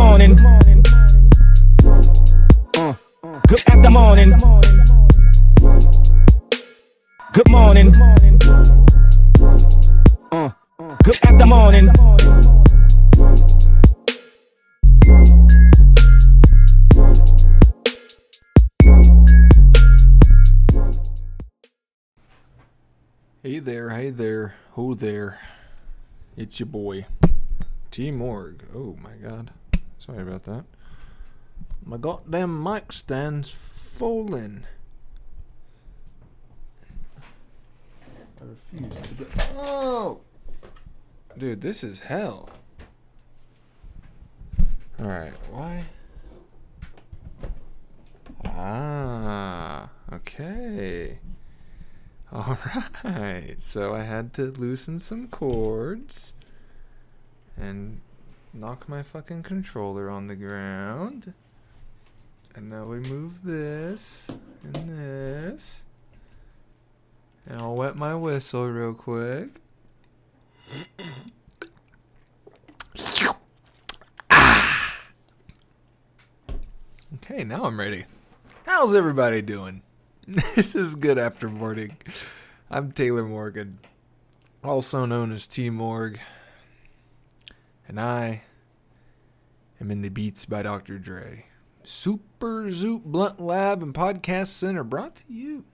morning. Uh, good after morning. Good morning. Uh, good after morning. Hey there, hey there, ho there. It's your boy, T Morg. Oh my god. Sorry about that. My goddamn mic stand's falling. I refuse to get. Oh! Dude, this is hell. Alright, why? Ah, okay. All right. So I had to loosen some cords and knock my fucking controller on the ground. And now we move this and this. And I'll wet my whistle real quick. Ah! Okay, now I'm ready. How's everybody doing? this is good after morning. I'm Taylor Morgan, also known as T Morg, and I am in the Beats by Dr. Dre. Super Zoop Blunt Lab and Podcast Center brought to you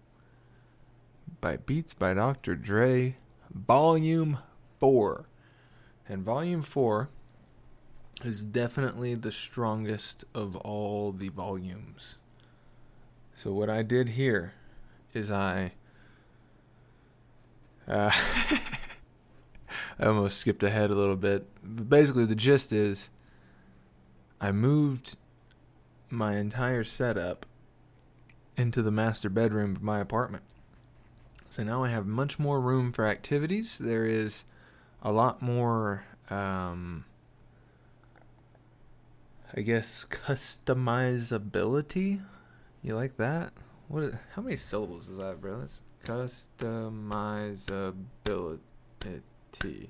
by Beats by Dr. Dre, Volume 4. And Volume 4 is definitely the strongest of all the volumes. So what I did here is I uh, I almost skipped ahead a little bit. But basically the gist is I moved my entire setup into the master bedroom of my apartment. So now I have much more room for activities. There is a lot more um, I guess customizability you like that? What? How many syllables is that, bro? That's customizability.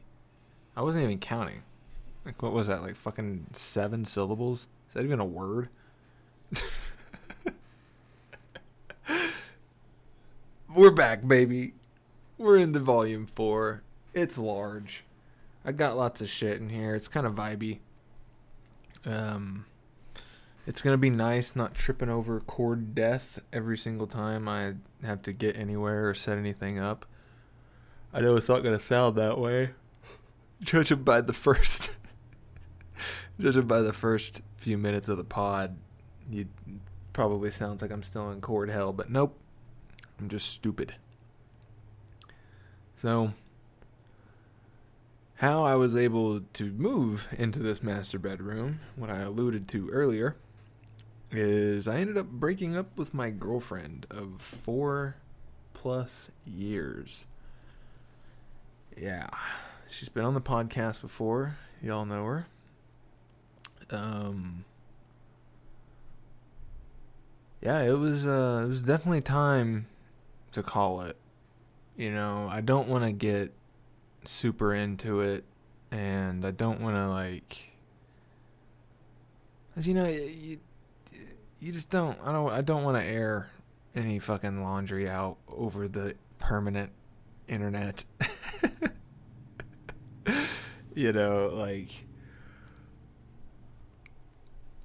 I wasn't even counting. Like, what was that? Like fucking seven syllables? Is that even a word? We're back, baby. We're in the volume four. It's large. I got lots of shit in here. It's kind of vibey. Um, it's gonna be nice not tripping over cord death every single time I have to get anywhere or set anything up. I know it's not gonna sound that way. Judging by the first judging by the first few minutes of the pod, you probably sounds like I'm still in cord hell, but nope. I'm just stupid. So how I was able to move into this master bedroom, what I alluded to earlier, is I ended up breaking up with my girlfriend of four plus years. Yeah, she's been on the podcast before. Y'all know her. Um, yeah, it was uh, it was definitely time to call it. You know, I don't want to get super into it, and I don't want to like, as you know, you, you just don't. I don't. I don't want to air any fucking laundry out over the permanent internet. you know, like.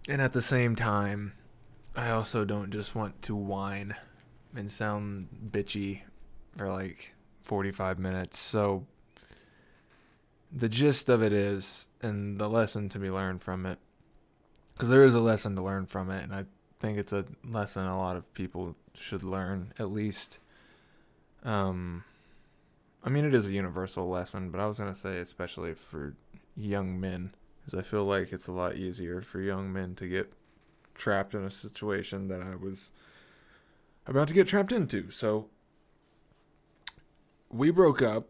And at the same time, I also don't just want to whine and sound bitchy for like 45 minutes. So the gist of it is, and the lesson to be learned from it, because there is a lesson to learn from it, and I think it's a lesson a lot of people should learn, at least. Um, I mean, it is a universal lesson, but I was gonna say especially for young men, because I feel like it's a lot easier for young men to get trapped in a situation that I was about to get trapped into. So we broke up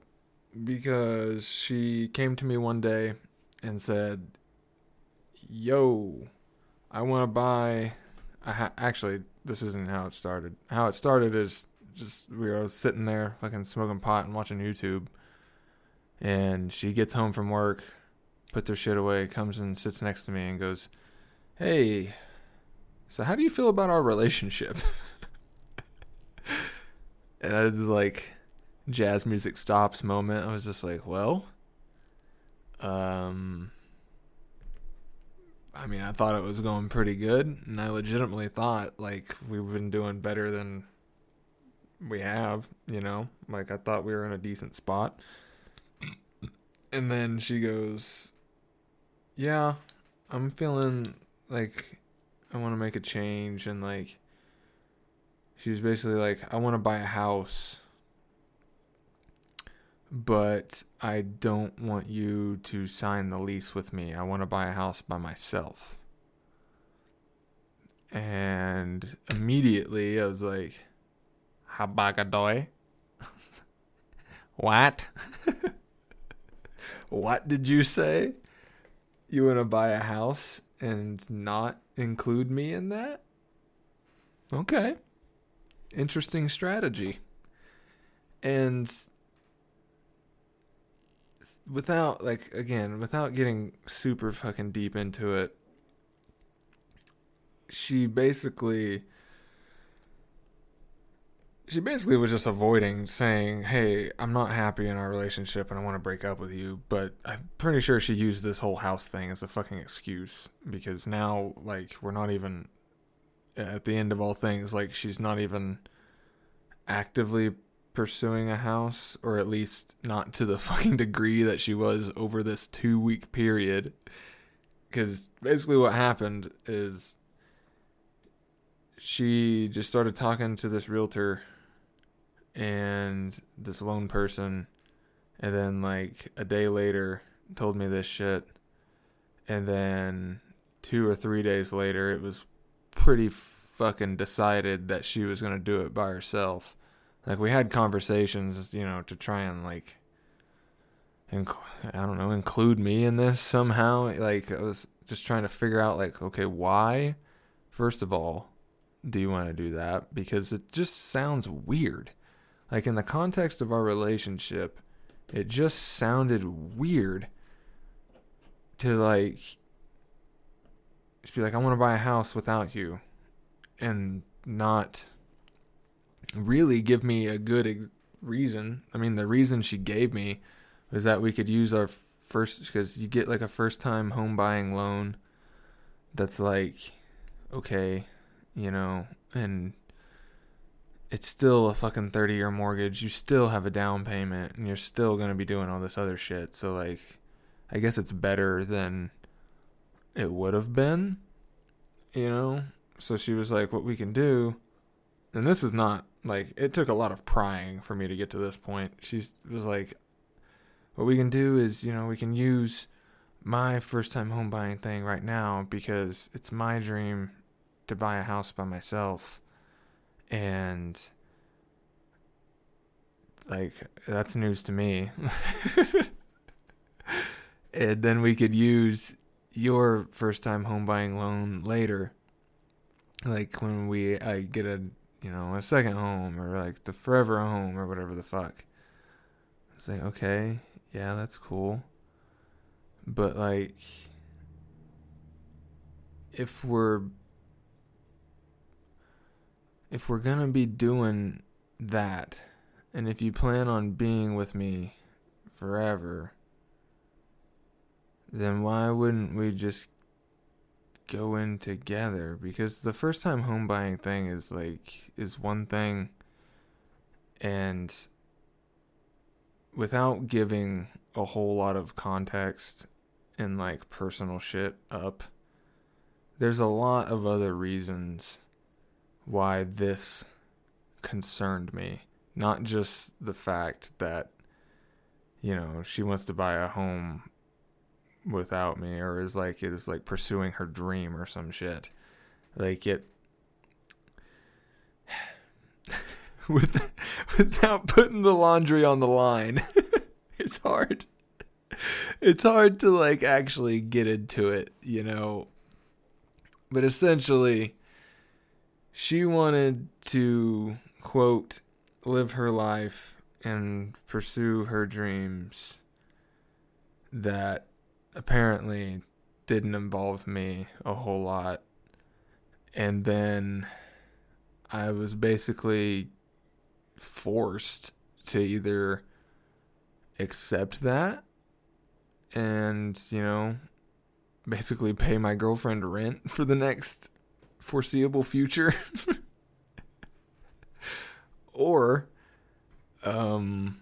because she came to me one day and said, "Yo, I want to buy." Ha- actually, this isn't how it started. How it started is just we were sitting there, fucking smoking pot and watching YouTube, and she gets home from work, puts their shit away, comes and sits next to me, and goes, Hey, so how do you feel about our relationship? and I was like, jazz music stops moment. I was just like, well, um, I mean, I thought it was going pretty good, and I legitimately thought like we've been doing better than we have, you know? Like I thought we were in a decent spot. And then she goes, "Yeah, I'm feeling like I want to make a change and like she was basically like I want to buy a house but I don't want you to sign the lease with me. I want to buy a house by myself. And immediately I was like, Habagadoy? what? what did you say? You want to buy a house and not include me in that? Okay. Interesting strategy. And without like again, without getting super fucking deep into it, she basically she basically was just avoiding saying, "Hey, I'm not happy in our relationship and I want to break up with you." But I'm pretty sure she used this whole house thing as a fucking excuse because now like we're not even uh, at the end of all things, like she's not even actively pursuing a house or at least not to the fucking degree that she was over this 2 week period. Cuz basically what happened is she just started talking to this realtor and this loan person and then like a day later told me this shit and then 2 or 3 days later it was pretty fucking decided that she was going to do it by herself. Like we had conversations you know to try and like inc- I don't know include me in this somehow. Like I was just trying to figure out like okay why? First of all do you want to do that? Because it just sounds weird like in the context of our relationship, it just sounded weird to like just be like, I want to buy a house without you and not really give me a good reason. I mean, the reason she gave me was that we could use our first, because you get like a first time home buying loan that's like, okay, you know, and it's still a fucking 30 year mortgage. You still have a down payment and you're still going to be doing all this other shit. So, like, I guess it's better than it would have been, you know? So she was like, what we can do, and this is not like, it took a lot of prying for me to get to this point. She was like, what we can do is, you know, we can use my first time home buying thing right now because it's my dream to buy a house by myself and like that's news to me. and then we could use your first time home buying loan later. Like when we I get a you know a second home or like the forever home or whatever the fuck. It's like okay yeah that's cool. But like if we're if we're going to be doing that, and if you plan on being with me forever, then why wouldn't we just go in together? Because the first time home buying thing is like, is one thing, and without giving a whole lot of context and like personal shit up, there's a lot of other reasons why this concerned me. Not just the fact that, you know, she wants to buy a home without me or is like it is like pursuing her dream or some shit. Like it with without putting the laundry on the line. it's hard. It's hard to like actually get into it, you know. But essentially she wanted to quote live her life and pursue her dreams that apparently didn't involve me a whole lot. And then I was basically forced to either accept that and, you know, basically pay my girlfriend rent for the next foreseeable future. or um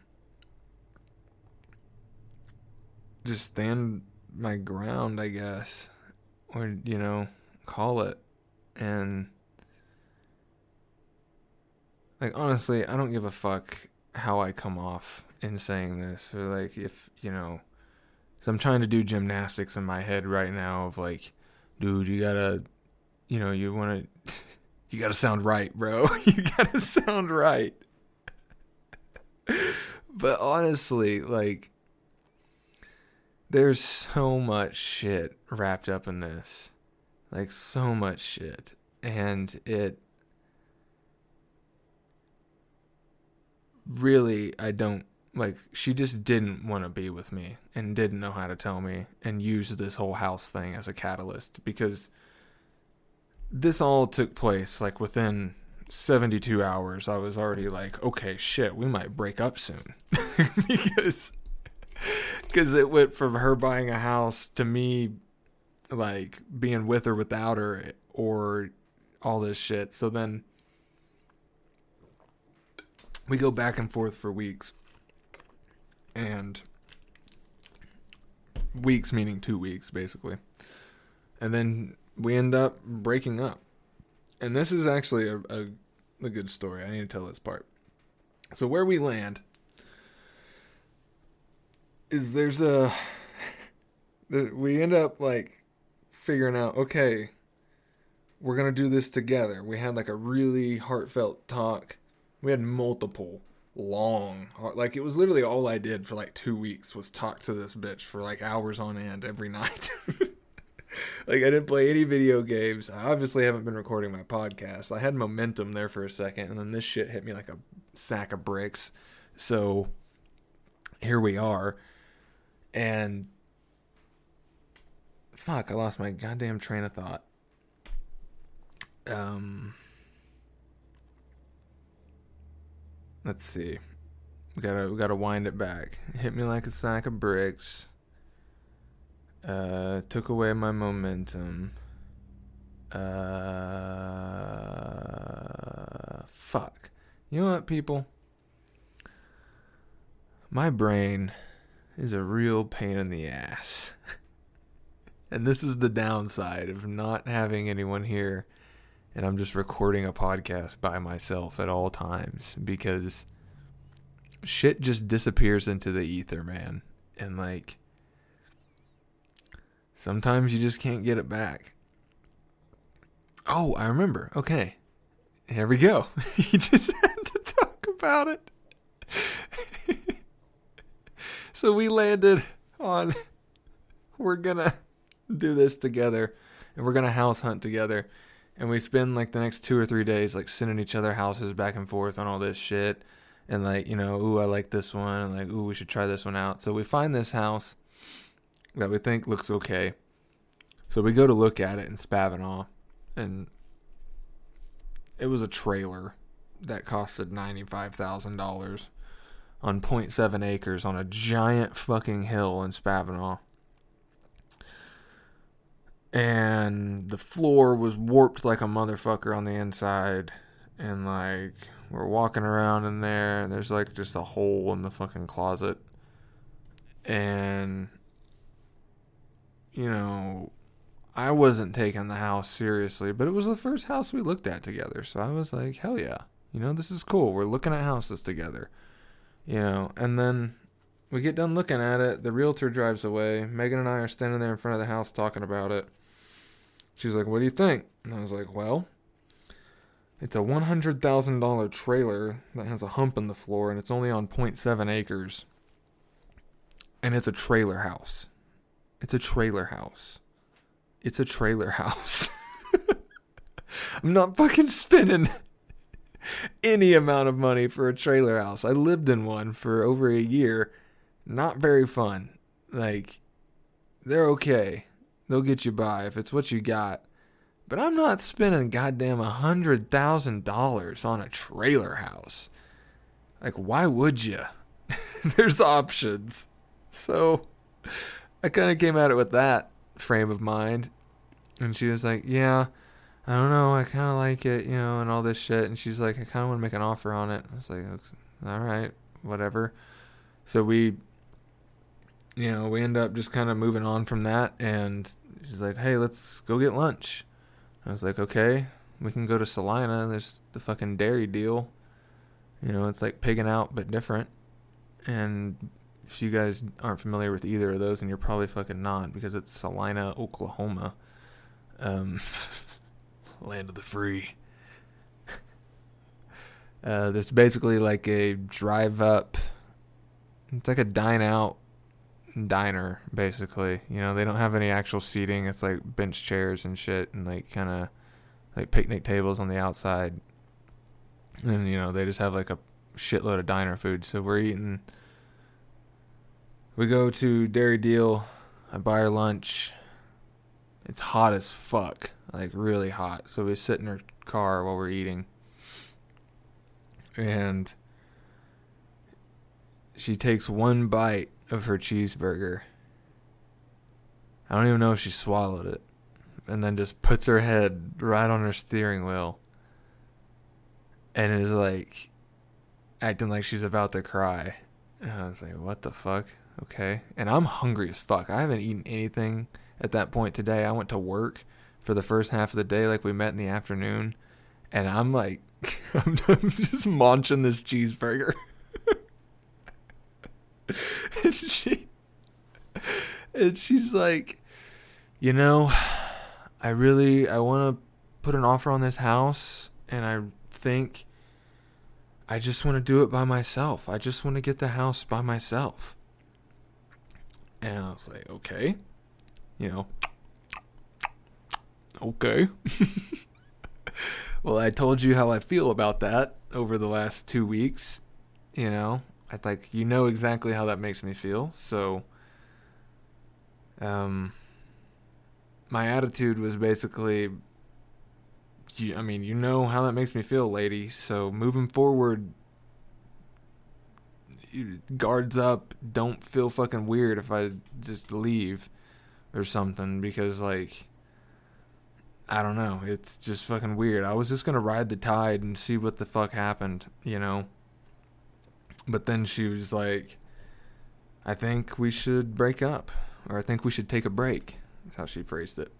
just stand my ground, I guess, or you know, call it. And like honestly, I don't give a fuck how I come off in saying this or like if, you know, so I'm trying to do gymnastics in my head right now of like, dude, you got to you know, you want to you got to sound right, bro. you got to sound right. but honestly, like there's so much shit wrapped up in this. Like so much shit. And it really I don't like she just didn't want to be with me and didn't know how to tell me and use this whole house thing as a catalyst because this all took place like within 72 hours I was already like okay shit we might break up soon because because it went from her buying a house to me like being with her without her or all this shit. So then we go back and forth for weeks. And weeks meaning 2 weeks basically. And then we end up breaking up. And this is actually a, a, a good story. I need to tell this part. So where we land is there's a we end up like figuring out okay we're gonna do this together we had like a really heartfelt talk we had multiple long like it was literally all i did for like two weeks was talk to this bitch for like hours on end every night like i didn't play any video games i obviously haven't been recording my podcast i had momentum there for a second and then this shit hit me like a sack of bricks so here we are and fuck, I lost my goddamn train of thought. Um, let's see. We gotta we gotta wind it back. Hit me like a sack of bricks. Uh, took away my momentum. Uh, fuck. You know what, people? My brain is a real pain in the ass. and this is the downside of not having anyone here and I'm just recording a podcast by myself at all times because shit just disappears into the ether, man. And like sometimes you just can't get it back. Oh, I remember. Okay. Here we go. you just had to talk about it. So we landed on we're gonna do this together and we're gonna house hunt together. And we spend like the next two or three days like sending each other houses back and forth on all this shit. And like, you know, ooh, I like this one and like, ooh, we should try this one out. So we find this house that we think looks okay. So we go to look at it in Spavinaw and it was a trailer that costed ninety five thousand dollars on 0.7 acres on a giant fucking hill in Spavinaw. And the floor was warped like a motherfucker on the inside. And like, we're walking around in there, and there's like just a hole in the fucking closet. And, you know, I wasn't taking the house seriously, but it was the first house we looked at together. So I was like, hell yeah. You know, this is cool. We're looking at houses together you know, and then we get done looking at it. The realtor drives away. Megan and I are standing there in front of the house talking about it. She's like, What do you think? And I was like, Well, it's a $100,000 trailer that has a hump in the floor and it's only on 0.7 acres. And it's a trailer house. It's a trailer house. It's a trailer house. I'm not fucking spinning any amount of money for a trailer house. I lived in one for over a year. Not very fun. Like, they're okay. they'll get you by if it's what you got. But I'm not spending goddamn a hundred thousand dollars on a trailer house. Like, why would you? There's options. So I kind of came at it with that frame of mind. And she was like, Yeah, I don't know. I kind of like it, you know, and all this shit. And she's like, I kind of want to make an offer on it. I was like, All right, whatever. So we, you know, we end up just kind of moving on from that. And she's like, Hey, let's go get lunch. I was like, Okay, we can go to Salina. There's the fucking dairy deal. You know, it's like pigging out, but different. And if you guys aren't familiar with either of those, and you're probably fucking not because it's Salina, Oklahoma, um, land of the free. Uh, there's basically like a drive up. It's like a dine out diner, basically. You know, they don't have any actual seating. It's like bench chairs and shit, and like kind of like picnic tables on the outside. And you know, they just have like a shitload of diner food. So we're eating we go to Dairy Deal. I buy her lunch. It's hot as fuck, like really hot. So we sit in her car while we're eating. And she takes one bite of her cheeseburger. I don't even know if she swallowed it. And then just puts her head right on her steering wheel. And is like acting like she's about to cry. And I was like, what the fuck? Okay. And I'm hungry as fuck. I haven't eaten anything at that point today. I went to work for the first half of the day, like we met in the afternoon. And I'm like, I'm just munching this cheeseburger. and she, and she's like, you know, I really, I want to put an offer on this house. And I think I just want to do it by myself. I just want to get the house by myself. And I was like, okay, you know, okay. well, I told you how I feel about that over the last two weeks. You know, I like you know exactly how that makes me feel. So, um, my attitude was basically, you, I mean, you know how that makes me feel, lady. So moving forward, guards up. Don't feel fucking weird if I just leave or something because like I don't know. It's just fucking weird. I was just gonna ride the tide and see what the fuck happened, you know. But then she was like, "I think we should break up, or I think we should take a break." That's how she phrased it.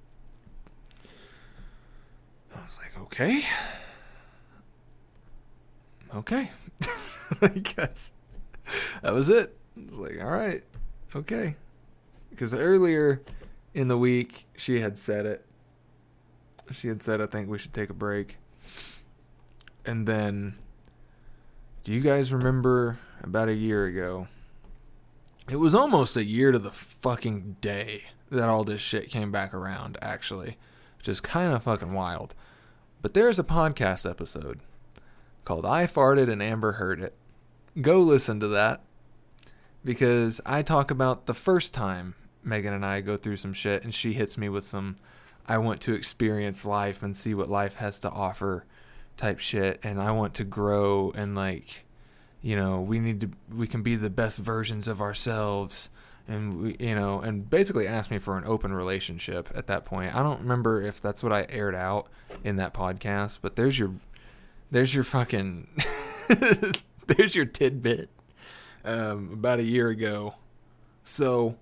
I was like, "Okay, okay." I guess that was it. I was like, all right, okay. Because earlier in the week, she had said it. She had said, I think we should take a break. And then, do you guys remember about a year ago? It was almost a year to the fucking day that all this shit came back around, actually, which is kind of fucking wild. But there's a podcast episode called I Farted and Amber Heard It go listen to that because I talk about the first time Megan and I go through some shit and she hits me with some I want to experience life and see what life has to offer type shit and I want to grow and like you know we need to we can be the best versions of ourselves and we you know and basically asked me for an open relationship at that point. I don't remember if that's what I aired out in that podcast, but there's your there's your fucking there's your tidbit. Um, about a year ago. So,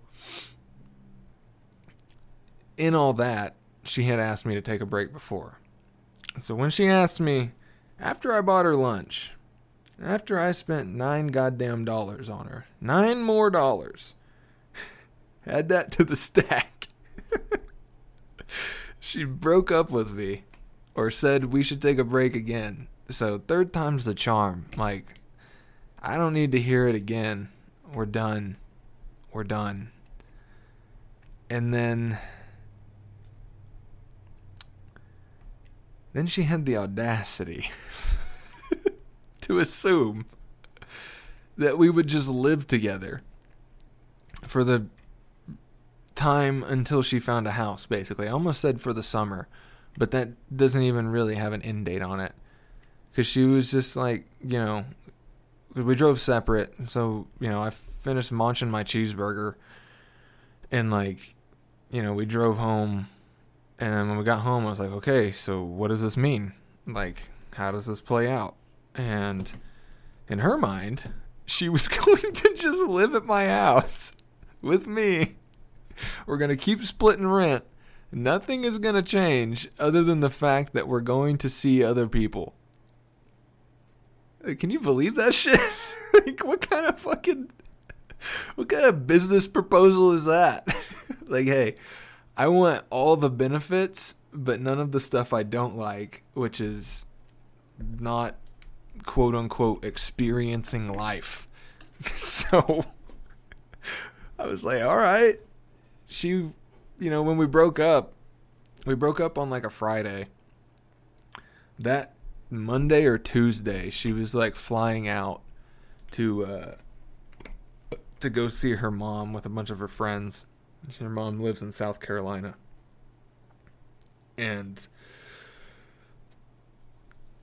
in all that, she had asked me to take a break before. So when she asked me, after I bought her lunch, after I spent nine goddamn dollars on her, nine more dollars, add that to the stack. she broke up with me or said we should take a break again. So third time's the charm. Like I don't need to hear it again. We're done. We're done. And then. Then she had the audacity to assume that we would just live together for the time until she found a house, basically. I almost said for the summer, but that doesn't even really have an end date on it. Because she was just like, you know, 'cause we drove separate. So, you know, I finished munching my cheeseburger and, like, you know, we drove home. And when we got home, I was like, okay, so what does this mean? Like, how does this play out? And in her mind, she was going to just live at my house with me. We're to keep splitting rent. Nothing is going to change other than the fact that we're going to see other people. Can you believe that shit? like, what kind of fucking. What kind of business proposal is that? like, hey, I want all the benefits, but none of the stuff I don't like, which is not quote unquote experiencing life. so I was like, all right. She, you know, when we broke up, we broke up on like a Friday. That Monday or Tuesday, she was like flying out to uh to go see her mom with a bunch of her friends. Her mom lives in South Carolina. And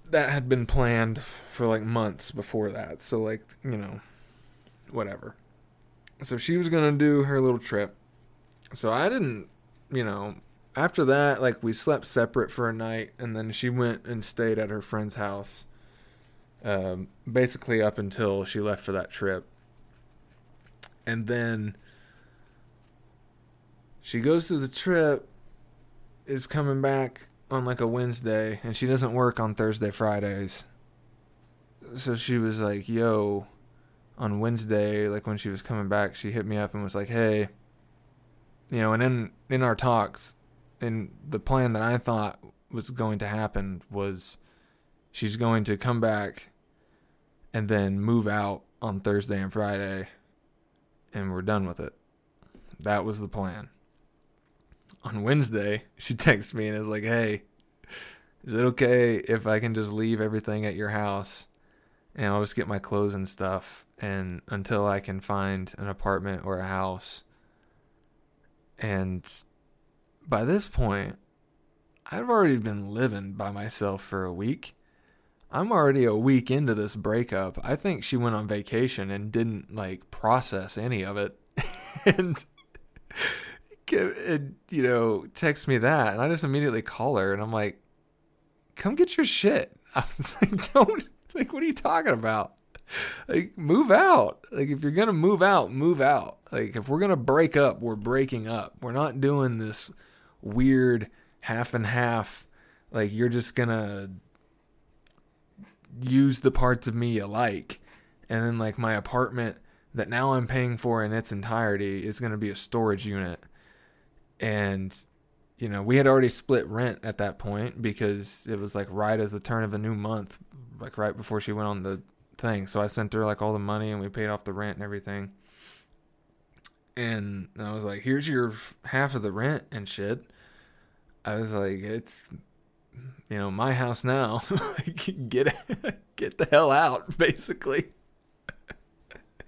that had been planned for like months before that. So like, you know, whatever. So she was to do her little trip. So I didn't, you know, after that like we slept separate for a night and then she went and stayed at her friend's house. Um basically up until she left for that trip. And then she goes to the trip is coming back on like a Wednesday and she doesn't work on Thursday, Fridays. So she was like, yo, on Wednesday, like when she was coming back, she hit me up and was like, hey, you know, and in, in our talks, and the plan that I thought was going to happen was she's going to come back and then move out on Thursday and Friday and we're done with it. That was the plan on Wednesday, she texts me and is like, "Hey, is it okay if I can just leave everything at your house and I'll just get my clothes and stuff and until I can find an apartment or a house?" And by this point, I've already been living by myself for a week. I'm already a week into this breakup. I think she went on vacation and didn't like process any of it. and and, you know, text me that, and I just immediately call her, and I'm like, "Come get your shit." I was like, "Don't like, what are you talking about? Like, move out. Like, if you're gonna move out, move out. Like, if we're gonna break up, we're breaking up. We're not doing this weird half and half. Like, you're just gonna use the parts of me you like, and then like my apartment." That now I'm paying for in its entirety is to be a storage unit and you know we had already split rent at that point because it was like right as the turn of a new month like right before she went on the thing so i sent her like all the money and we paid off the rent and everything and i was like here's your half of the rent and shit i was like it's you know my house now get get the hell out basically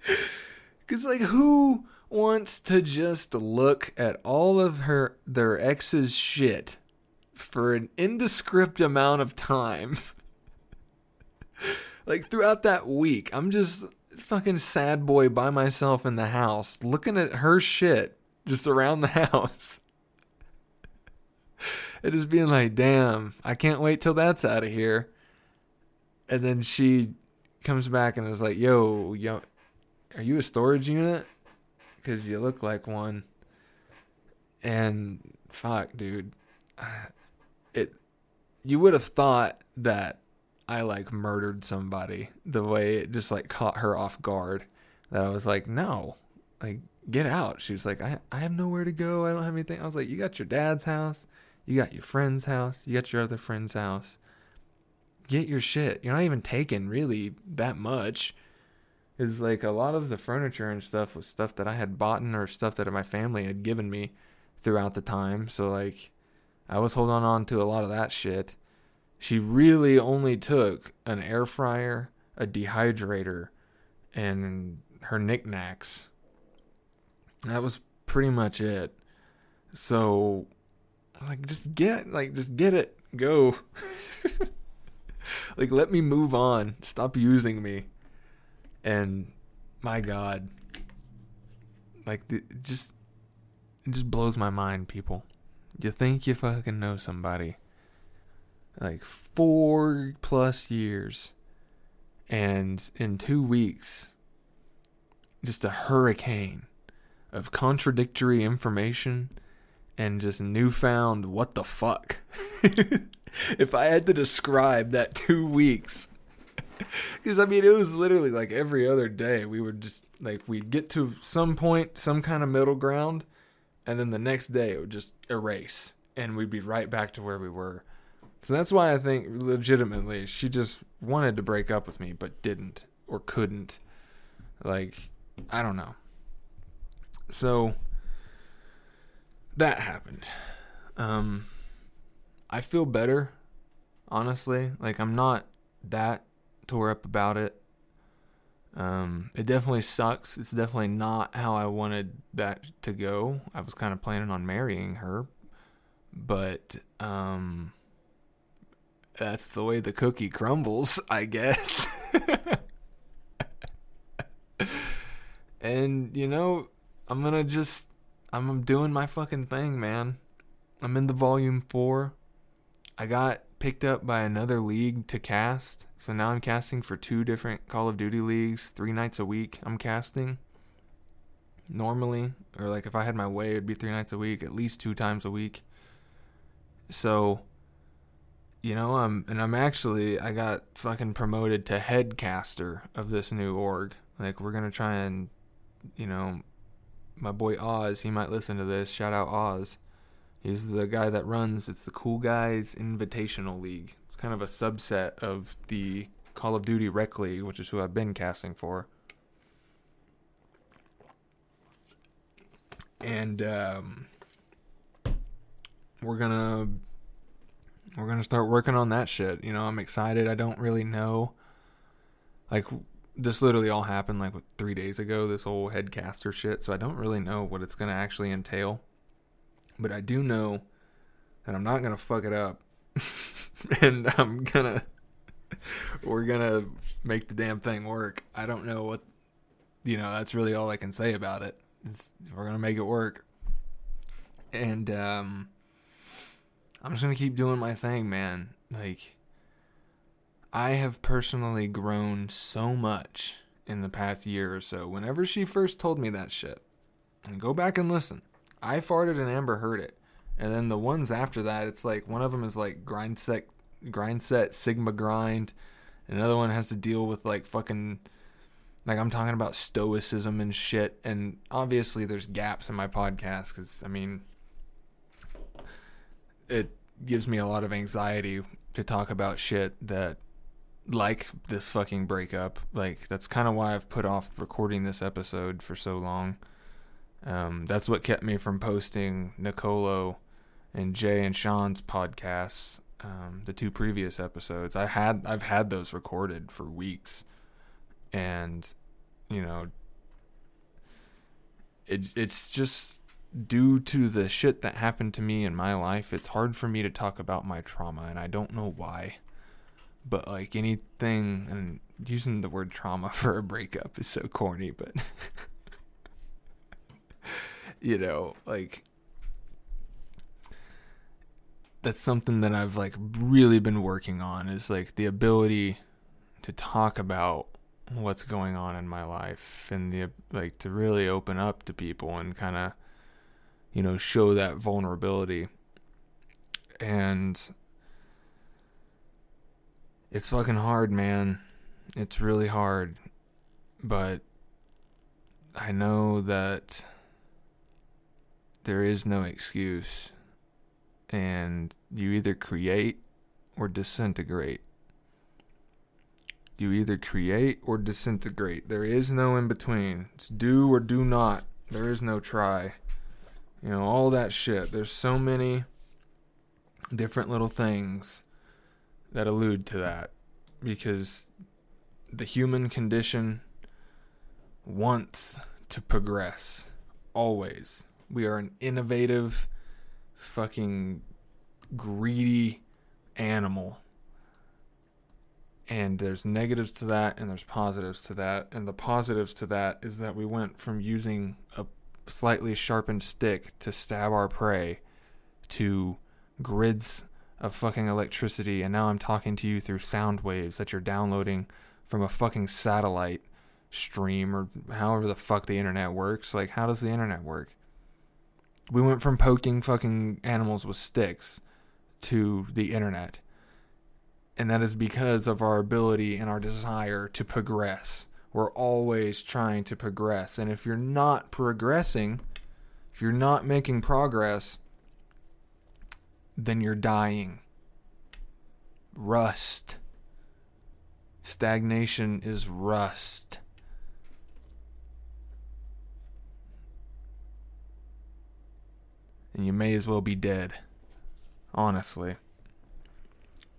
because like who wants to just look at all of her their ex's shit for an indescript amount of time. like throughout that week, I'm just fucking sad boy by myself in the house looking at her shit just around the house. and just being like, "Damn, I can't wait till that's out of here." And then she comes back and is like, "Yo, yo, are you a storage unit?" because you look like one. And fuck, dude, it. You would have thought that I like murdered somebody the way it just like caught her off guard. That I was like, no, like get out. She was like, I I have nowhere to go. I don't have anything. I was like, you got your dad's house, you got your friend's house, you got your other friend's house. Get your shit. You're not even taking really that much is like a lot of the furniture and stuff was stuff that I had bought or stuff that my family had given me throughout the time. So like I was holding on to a lot of that shit. She really only took an air fryer, a dehydrator, and her knickknacks. That was pretty much it. So like just get like just get it. Go. like let me move on. Stop using me. And my god. Like the, just it just blows my mind, people. You think you fucking know somebody. Like 4 plus years and in 2 weeks just a hurricane of contradictory information and just newfound what the fuck. if I had to describe that two weeks, because I mean, it was literally like every other day. We would just like we'd get to some point, some kind of middle ground, and then the next day it would just erase, and we'd be right back to where we were. So that's why I think legitimately she just wanted to break up with me, but didn't or couldn't. Like, I don't know. So that happened. Um, I feel better, honestly. Like I'm not that tore up about it. Um, it definitely sucks. It's definitely not how I wanted that to go. I was kind of planning on marrying her, but um, that's the way the cookie crumbles, I guess. and you know, I'm gonna just I'm doing my fucking thing, man. I'm in the volume four. I got picked up by another league to cast. So now I'm casting for two different Call of Duty leagues, three nights a week. I'm casting. Normally, or like if I had my way, it'd be three nights a week, at least two times a week. So, you know, I'm and I'm actually I got fucking promoted to head caster of this new org. Like we're gonna try and, you know, my boy Oz, he might listen to this. Shout out Oz. He's the guy that runs. It's the Cool Guys Invitational League. It's kind of a subset of the Call of Duty Rec League, which is who I've been casting for. And um, we're gonna we're gonna start working on that shit. You know, I'm excited. I don't really know. Like this literally all happened like three days ago. This whole headcaster shit. So I don't really know what it's gonna actually entail. But I do know that I'm not gonna fuck it up, and I'm gonna we're gonna make the damn thing work. I don't know what you know. That's really all I can say about it. It's, we're gonna make it work, and um, I'm just gonna keep doing my thing, man. Like I have personally grown so much in the past year or so. Whenever she first told me that shit, and go back and listen. I farted and Amber heard it. And then the ones after that, it's like one of them is like grind set, grind set, Sigma grind. Another one has to deal with like fucking, like I'm talking about stoicism and shit. And obviously there's gaps in my podcast because I mean, it gives me a lot of anxiety to talk about shit that like this fucking breakup. Like that's kind of why I've put off recording this episode for so long. Um, that's what kept me from posting Nicolo and Jay and Sean's podcasts, um, the two previous episodes. I had I've had those recorded for weeks, and you know, it it's just due to the shit that happened to me in my life. It's hard for me to talk about my trauma, and I don't know why but like anything and using the word trauma for a breakup is so corny but you know like that's something that I've like really been working on is like the ability to talk about what's going on in my life and the like to really open up to people and kind of you know show that vulnerability. And it's fucking hard, man. It's really hard. But I know that there is no excuse. And you either create or disintegrate. You either create or disintegrate. There is no in between. It's do or do not. There is no try. You know, all that shit. There's so many different little things that allude to that because the human condition wants to progress always. We are an innovative fucking greedy animal. And there's negatives to that and there's positives to that. And the positives to that is that we went from using a slightly sharpened stick to stab our prey to grids of fucking electricity. And now I'm talking to you through sound waves that you're downloading from a fucking satellite stream or however the fuck the internet works. Like, how does the internet work? We went from poking fucking animals with sticks to the internet. And that is because of our ability and our desire to progress. We're always trying to progress. And if you're not progressing, if you're not making progress, then you're dying. Rust. Stagnation is rust. And you may as well be dead. Honestly.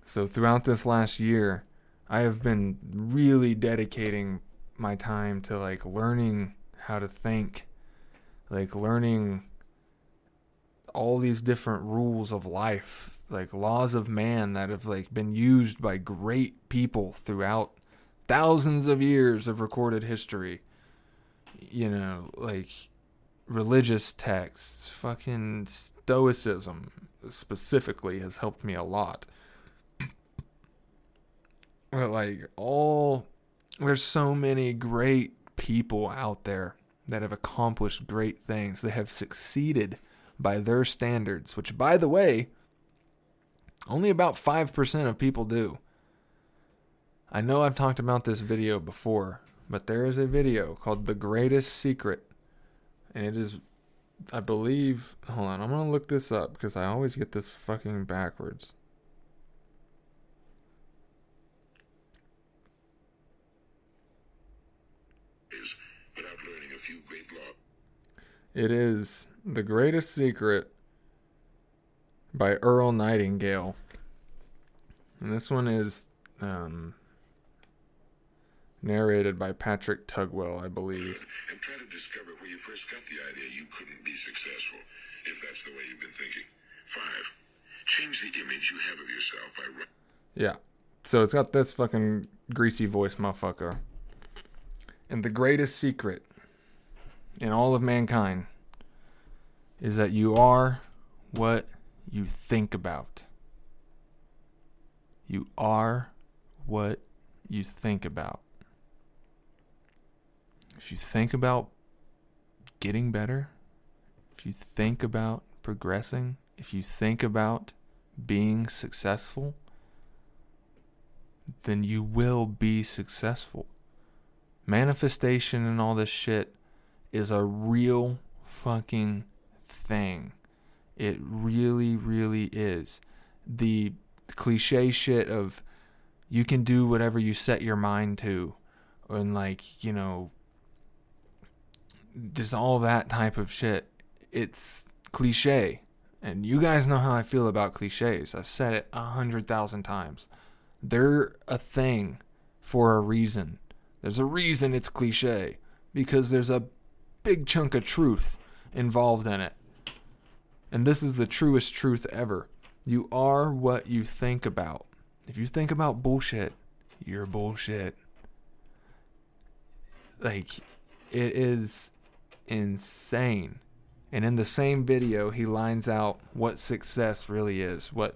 So, throughout this last year, I have been really dedicating my time to like learning how to think, like learning all these different rules of life, like laws of man that have like been used by great people throughout thousands of years of recorded history. You know, like religious texts, fucking stoicism specifically has helped me a lot. But like all there's so many great people out there that have accomplished great things. They have succeeded by their standards, which, by the way, only about 5% of people do. I know I've talked about this video before, but there is a video called The Greatest Secret. And it is, I believe, hold on, I'm going to look this up because I always get this fucking backwards. without learning a few great law. It is The Greatest Secret by Earl Nightingale. And this one is um, narrated by Patrick Tugwell, I believe. And try to discover where you first got the idea you couldn't be successful, if that's the way you've been thinking. Five, change the image you have of yourself by Yeah. So it's got this fucking greasy voice motherfucker. And the greatest secret in all of mankind is that you are what you think about. You are what you think about. If you think about getting better, if you think about progressing, if you think about being successful, then you will be successful. Manifestation and all this shit is a real fucking thing. It really, really is. The cliche shit of you can do whatever you set your mind to, and like, you know, just all that type of shit. It's cliche. And you guys know how I feel about cliches. I've said it a hundred thousand times. They're a thing for a reason. There's a reason it's cliche because there's a big chunk of truth involved in it. And this is the truest truth ever. You are what you think about. If you think about bullshit, you're bullshit. Like, it is insane. And in the same video, he lines out what success really is, what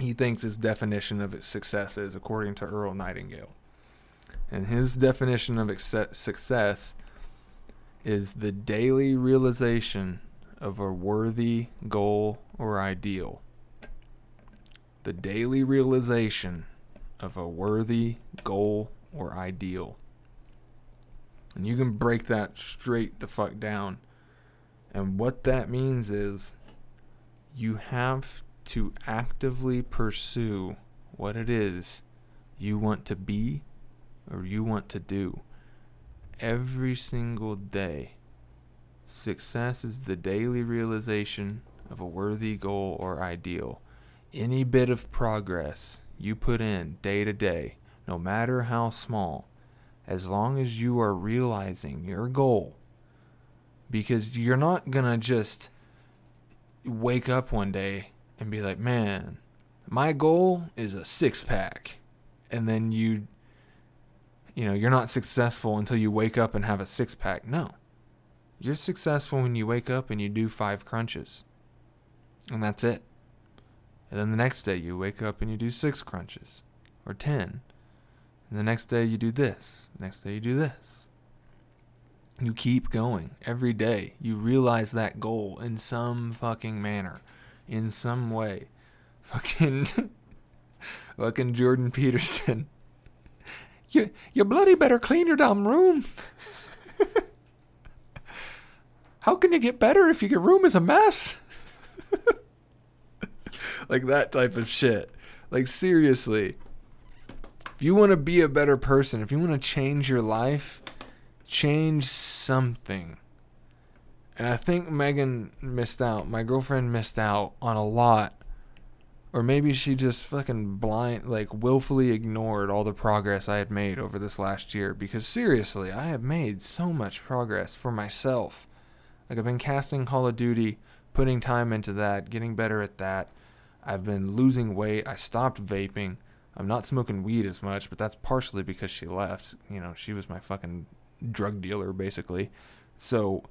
he thinks his definition of success is, according to Earl Nightingale. And his definition of success is the daily realization of a worthy goal or ideal. The daily realization of a worthy goal or ideal. And you can break that straight the fuck down. And what that means is you have to actively pursue what it is you want to be or you want to do every single day. Success is the daily realization of a worthy goal or ideal. Any bit of progress you put in day to day, no matter how small, as long as you are realizing your goal, because you're not going to just wake up one day and be like, man, my goal is a six pack. And then you, you know, you're not successful until you wake up and have a six pack. No. You're successful when you wake up and you do five crunches. And that's it. And then the next day you wake up and you do six crunches or 10. And the next day you do this. The next day you do this. You keep going every day. You realize that goal in some fucking manner, in some way. Fucking, fucking Jordan Peterson. You, you bloody better clean your damn room. How can you get better if your room is a mess? like that type of shit. Like seriously. If you want to be a better person, if you want to change your life, change something. And I think Megan missed out. My girlfriend missed out on a lot. Or maybe she just fucking blind, like willfully ignored all the progress I had made over this last year. Because seriously, I have made so much progress for myself. Like, I've been casting Call of Duty, putting time into that, getting better at that. I've been losing weight. I stopped vaping. I'm not smoking weed as much, but that's partially because she left. You know, she was my fucking drug dealer, basically. So,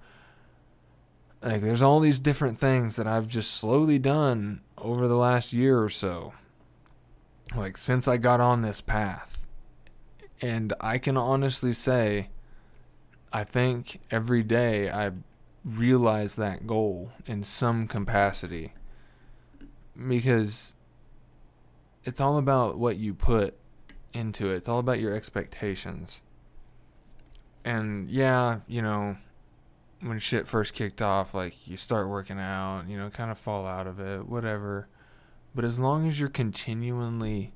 like, there's all these different things that I've just slowly done over the last year or so. Like, since I got on this path. And I can honestly say, I think every day I realize that goal in some capacity. Because it's all about what you put into it. It's all about your expectations. And yeah, you know, when shit first kicked off, like you start working out, you know, kind of fall out of it, whatever. But as long as you're continually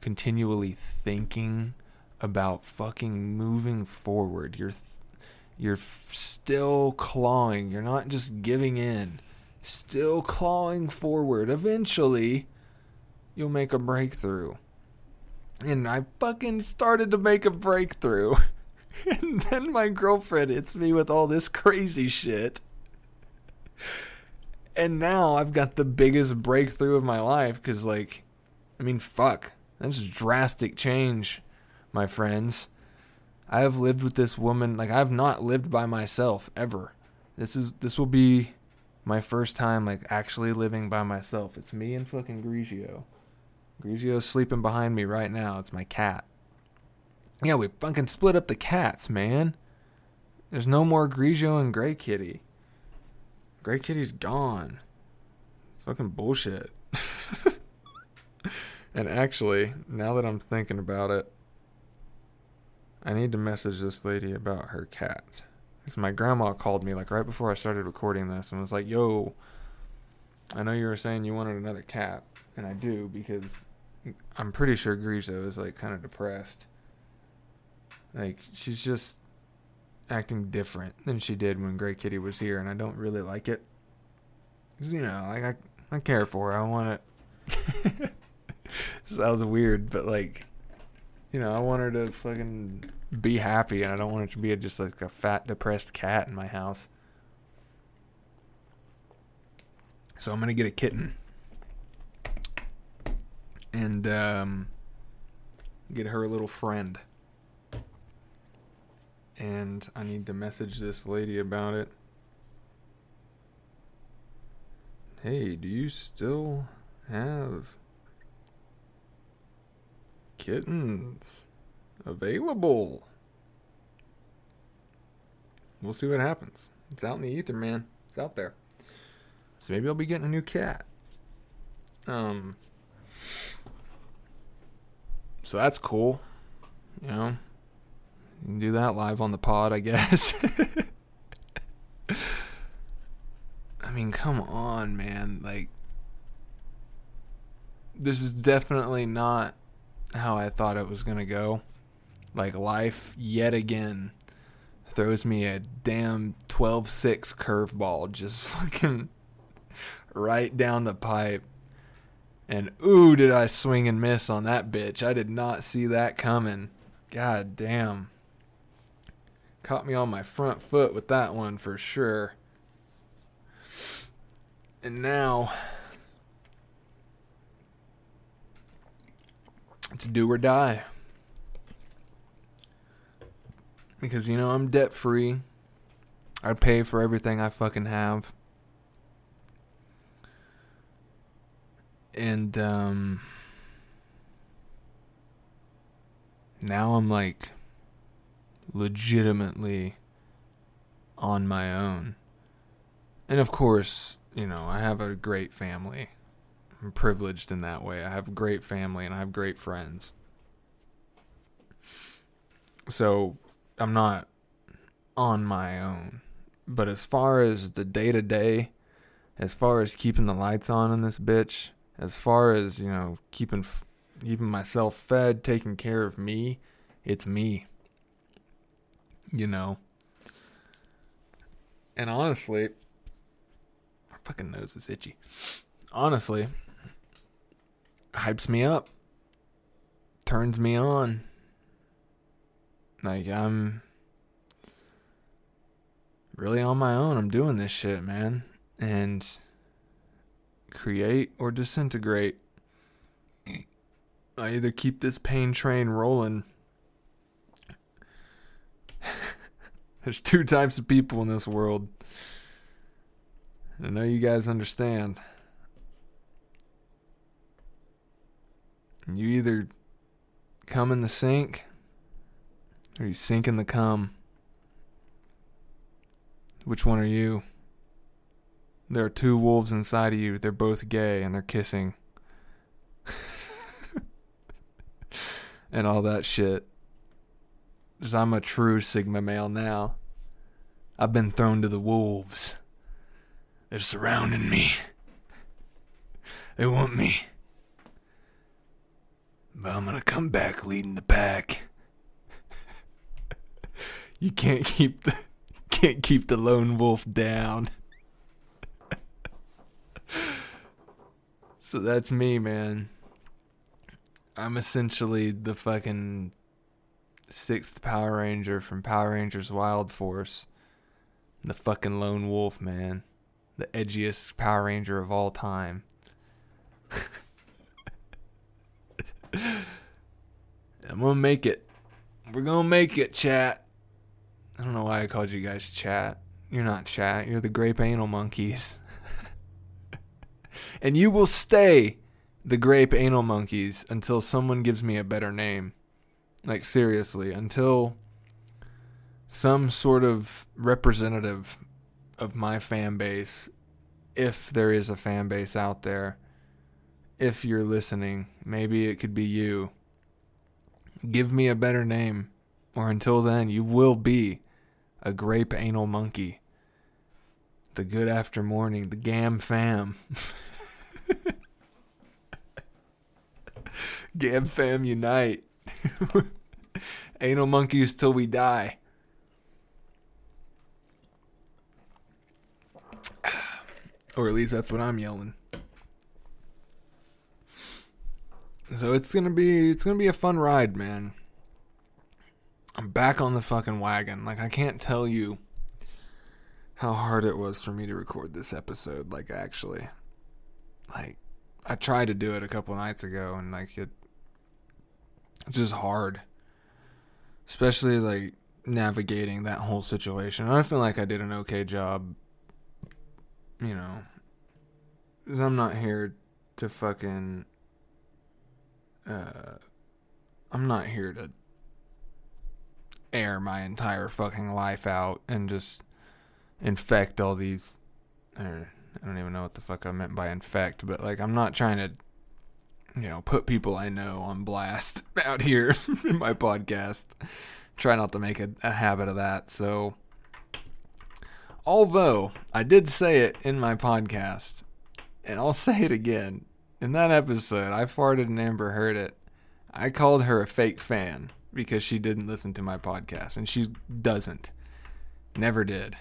continually thinking about fucking moving forward, you're you're still clawing. You're not just giving in. Still clawing forward. Eventually, you'll make a breakthrough. And I fucking started to make a breakthrough. and then my girlfriend hits me with all this crazy shit. And now I've got the biggest breakthrough of my life because, like, I mean, fuck. That's drastic change, my friends. I have lived with this woman like I've not lived by myself ever. This is this will be my first time like actually living by myself. It's me and fucking Grigio. Grigio's sleeping behind me right now. It's my cat. Yeah, we fucking split up the cats, man. There's no more Grigio and Gray Kitty. Gray Kitty's gone. It's fucking bullshit. and actually, now that I'm thinking about it, I need to message this lady about her cat. Because my grandma called me like right before I started recording this and was like, yo, I know you were saying you wanted another cat. And I do because I'm pretty sure Grigio is like kind of depressed. Like she's just acting different than she did when Gray Kitty was here, and I don't really like it. Cause, you know, like I, I care for her. I want it. Sounds weird, but like, you know, I want her to fucking be happy, and I don't want her to be just like a fat, depressed cat in my house. So I'm gonna get a kitten, and um, get her a little friend. And I need to message this lady about it. Hey, do you still have kittens available? We'll see what happens. It's out in the ether, man. It's out there. So maybe I'll be getting a new cat. Um. So that's cool. You know, you can do that live on the pod, I guess. I mean, come on, man. Like, this is definitely not how I thought it was going to go. Like, life yet again throws me a damn 12 6 curveball just fucking right down the pipe. And ooh, did I swing and miss on that bitch. I did not see that coming. God damn. Caught me on my front foot with that one for sure. And now it's do or die. Because, you know, I'm debt free. I pay for everything I fucking have. And, um, now I'm like legitimately on my own. And of course, you know, I have a great family. I'm privileged in that way. I have a great family and I have great friends. So I'm not on my own. But as far as the day to day, as far as keeping the lights on in this bitch, as far as, you know, keeping keeping myself fed, taking care of me, it's me. You know. And honestly, my fucking nose is itchy. Honestly, hypes me up. Turns me on. Like I'm really on my own. I'm doing this shit, man. And create or disintegrate. I either keep this pain train rolling. There's two types of people in this world. I know you guys understand. You either come in the sink or you sink in the cum. Which one are you? There are two wolves inside of you. They're both gay and they're kissing. and all that shit. Because I'm a true Sigma male now. I've been thrown to the wolves. They're surrounding me. They want me. But I'm gonna come back leading the pack. you can't keep the can't keep the lone wolf down. so that's me, man. I'm essentially the fucking sixth Power Ranger from Power Rangers Wild Force. The fucking lone wolf, man. The edgiest Power Ranger of all time. I'm gonna make it. We're gonna make it, chat. I don't know why I called you guys chat. You're not chat. You're the grape anal monkeys. and you will stay the grape anal monkeys until someone gives me a better name. Like, seriously, until some sort of representative of my fan base, if there is a fan base out there, if you're listening, maybe it could be you. Give me a better name, or until then, you will be a grape anal monkey. The good after morning, the gam fam. gam fam unite. anal monkeys till we die. Or at least that's what I'm yelling. So it's gonna be it's gonna be a fun ride, man. I'm back on the fucking wagon. Like I can't tell you how hard it was for me to record this episode. Like actually, like I tried to do it a couple nights ago, and like it, it's just hard. Especially like navigating that whole situation. I feel like I did an okay job. You know, because I'm not here to fucking uh, I'm not here to air my entire fucking life out and just infect all these. I don't even know what the fuck I meant by infect, but like I'm not trying to, you know, put people I know on blast out here in my podcast. Try not to make a, a habit of that. So, although I did say it in my podcast, and I'll say it again, in that episode, I farted and Amber heard it. I called her a fake fan because she didn't listen to my podcast, and she doesn't. Never did.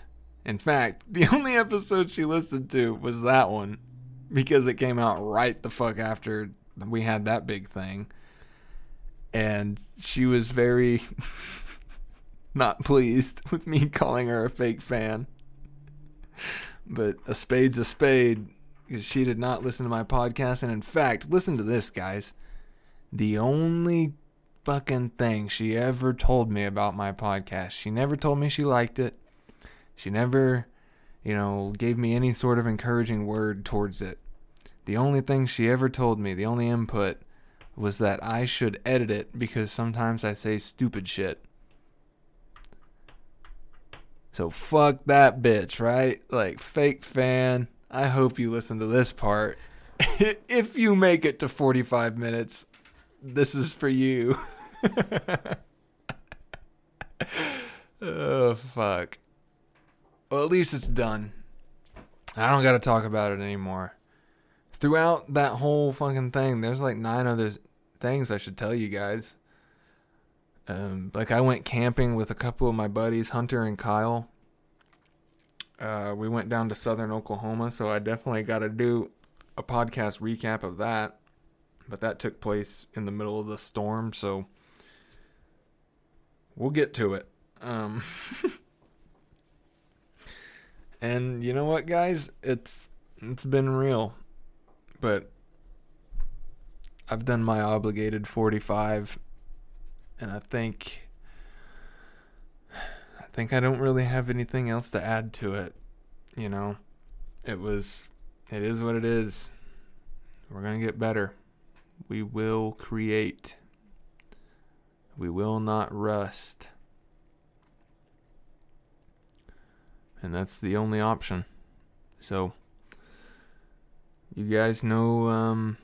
In fact, the only episode she listened to was that one because it came out right the fuck after we had that big thing. And she was very not pleased with me calling her a fake fan. But a spade's a spade because she did not listen to my podcast. And in fact, listen to this, guys. The only fucking thing she ever told me about my podcast, she never told me she liked it. She never, you know, gave me any sort of encouraging word towards it. The only thing she ever told me, the only input, was that I should edit it because sometimes I say stupid shit. So fuck that bitch, right? Like fake fan. I hope you listen to this part. if you make it to 45 minutes, this is for you. oh fuck. Well, at least it's done. I don't got to talk about it anymore. Throughout that whole fucking thing, there's like nine other things I should tell you guys. Um, like I went camping with a couple of my buddies, Hunter and Kyle. Uh, we went down to southern Oklahoma, so I definitely got to do a podcast recap of that. But that took place in the middle of the storm, so we'll get to it. Um, and you know what, guys? It's it's been real, but I've done my obligated 45 and I think I think I don't really have anything else to add to it. You know, it was it is what it is. We're going to get better. We will create. We will not rust. And that's the only option. So you guys know um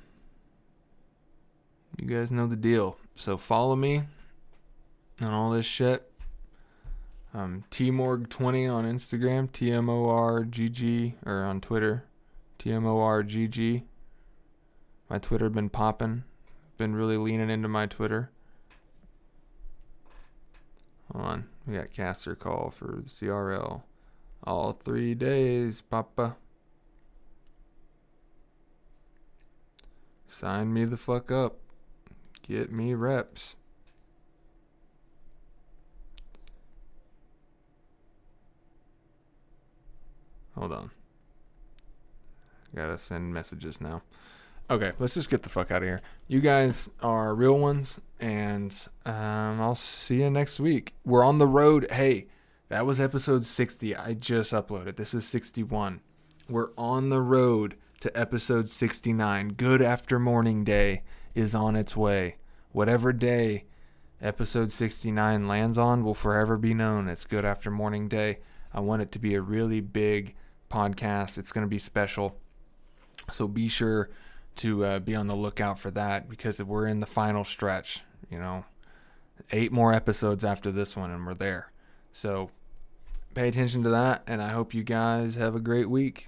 you guys know the deal. So follow me on all this shit. Um, Tmorg20 on Instagram, T M O R G G, or on Twitter, T M O R G G. My Twitter been popping. Been really leaning into my Twitter. Hold on, we got caster call for the CRL. All three days, Papa. Sign me the fuck up. Get me reps. Hold on. Gotta send messages now. Okay, let's just get the fuck out of here. You guys are real ones, and um, I'll see you next week. We're on the road. Hey, that was episode 60. I just uploaded. This is 61. We're on the road to episode 69. Good after morning day is on its way. Whatever day episode 69 lands on will forever be known as Good After Morning Day. I want it to be a really big podcast. It's going to be special. So be sure to uh, be on the lookout for that because we're in the final stretch. You know, eight more episodes after this one, and we're there. So pay attention to that, and I hope you guys have a great week.